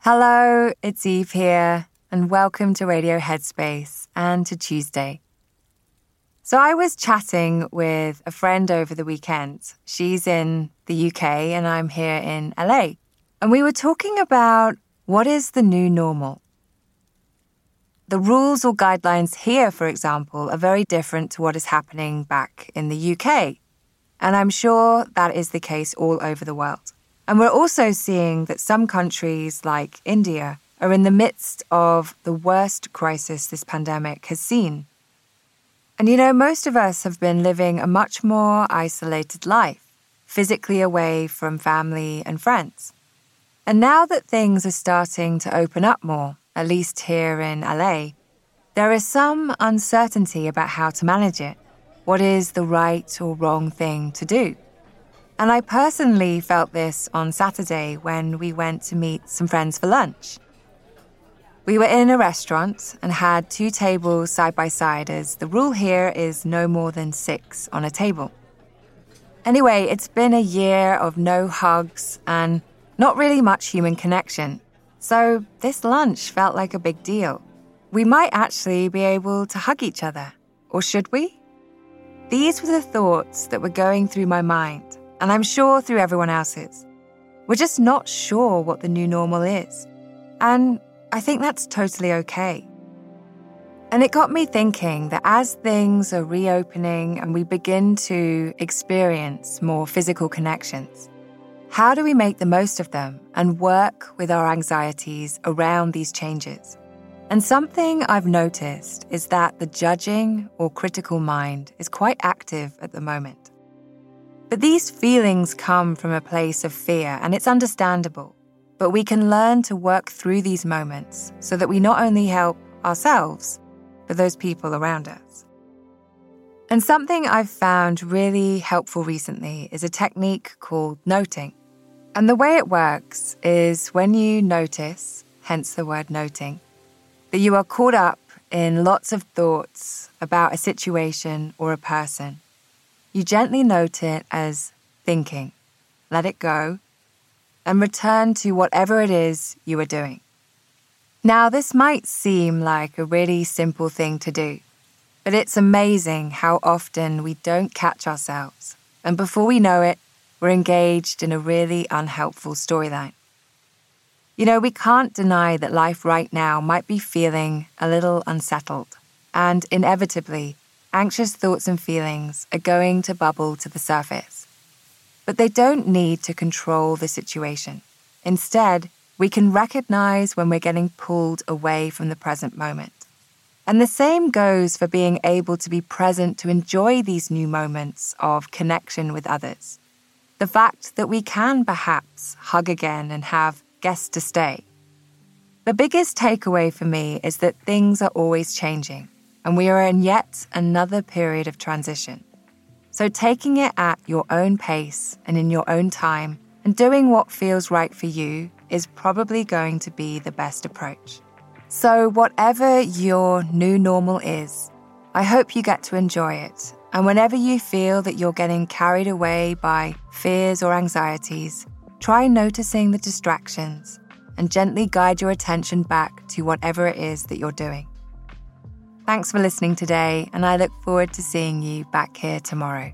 Hello, it's Eve here, and welcome to Radio Headspace and to Tuesday. So, I was chatting with a friend over the weekend. She's in the UK, and I'm here in LA. And we were talking about what is the new normal. The rules or guidelines here, for example, are very different to what is happening back in the UK. And I'm sure that is the case all over the world. And we're also seeing that some countries, like India, are in the midst of the worst crisis this pandemic has seen. And you know, most of us have been living a much more isolated life, physically away from family and friends. And now that things are starting to open up more, at least here in LA, there is some uncertainty about how to manage it. What is the right or wrong thing to do? And I personally felt this on Saturday when we went to meet some friends for lunch. We were in a restaurant and had two tables side by side, as the rule here is no more than six on a table. Anyway, it's been a year of no hugs and not really much human connection. So this lunch felt like a big deal. We might actually be able to hug each other. Or should we? These were the thoughts that were going through my mind, and I'm sure through everyone else's. We're just not sure what the new normal is. And I think that's totally okay. And it got me thinking that as things are reopening and we begin to experience more physical connections, how do we make the most of them and work with our anxieties around these changes? And something I've noticed is that the judging or critical mind is quite active at the moment. But these feelings come from a place of fear, and it's understandable. But we can learn to work through these moments so that we not only help ourselves, but those people around us. And something I've found really helpful recently is a technique called noting. And the way it works is when you notice, hence the word noting, that you are caught up in lots of thoughts about a situation or a person, you gently note it as thinking, let it go, and return to whatever it is you are doing. Now, this might seem like a really simple thing to do, but it's amazing how often we don't catch ourselves, and before we know it, we're engaged in a really unhelpful storyline. You know, we can't deny that life right now might be feeling a little unsettled, and inevitably, anxious thoughts and feelings are going to bubble to the surface. But they don't need to control the situation. Instead, we can recognize when we're getting pulled away from the present moment. And the same goes for being able to be present to enjoy these new moments of connection with others. The fact that we can perhaps hug again and have guests to stay. The biggest takeaway for me is that things are always changing, and we are in yet another period of transition. So, taking it at your own pace and in your own time, and doing what feels right for you is probably going to be the best approach. So, whatever your new normal is, I hope you get to enjoy it and whenever you feel that you're getting carried away by fears or anxieties, try noticing the distractions and gently guide your attention back to whatever it is that you're doing. Thanks for listening today, and I look forward to seeing you back here tomorrow.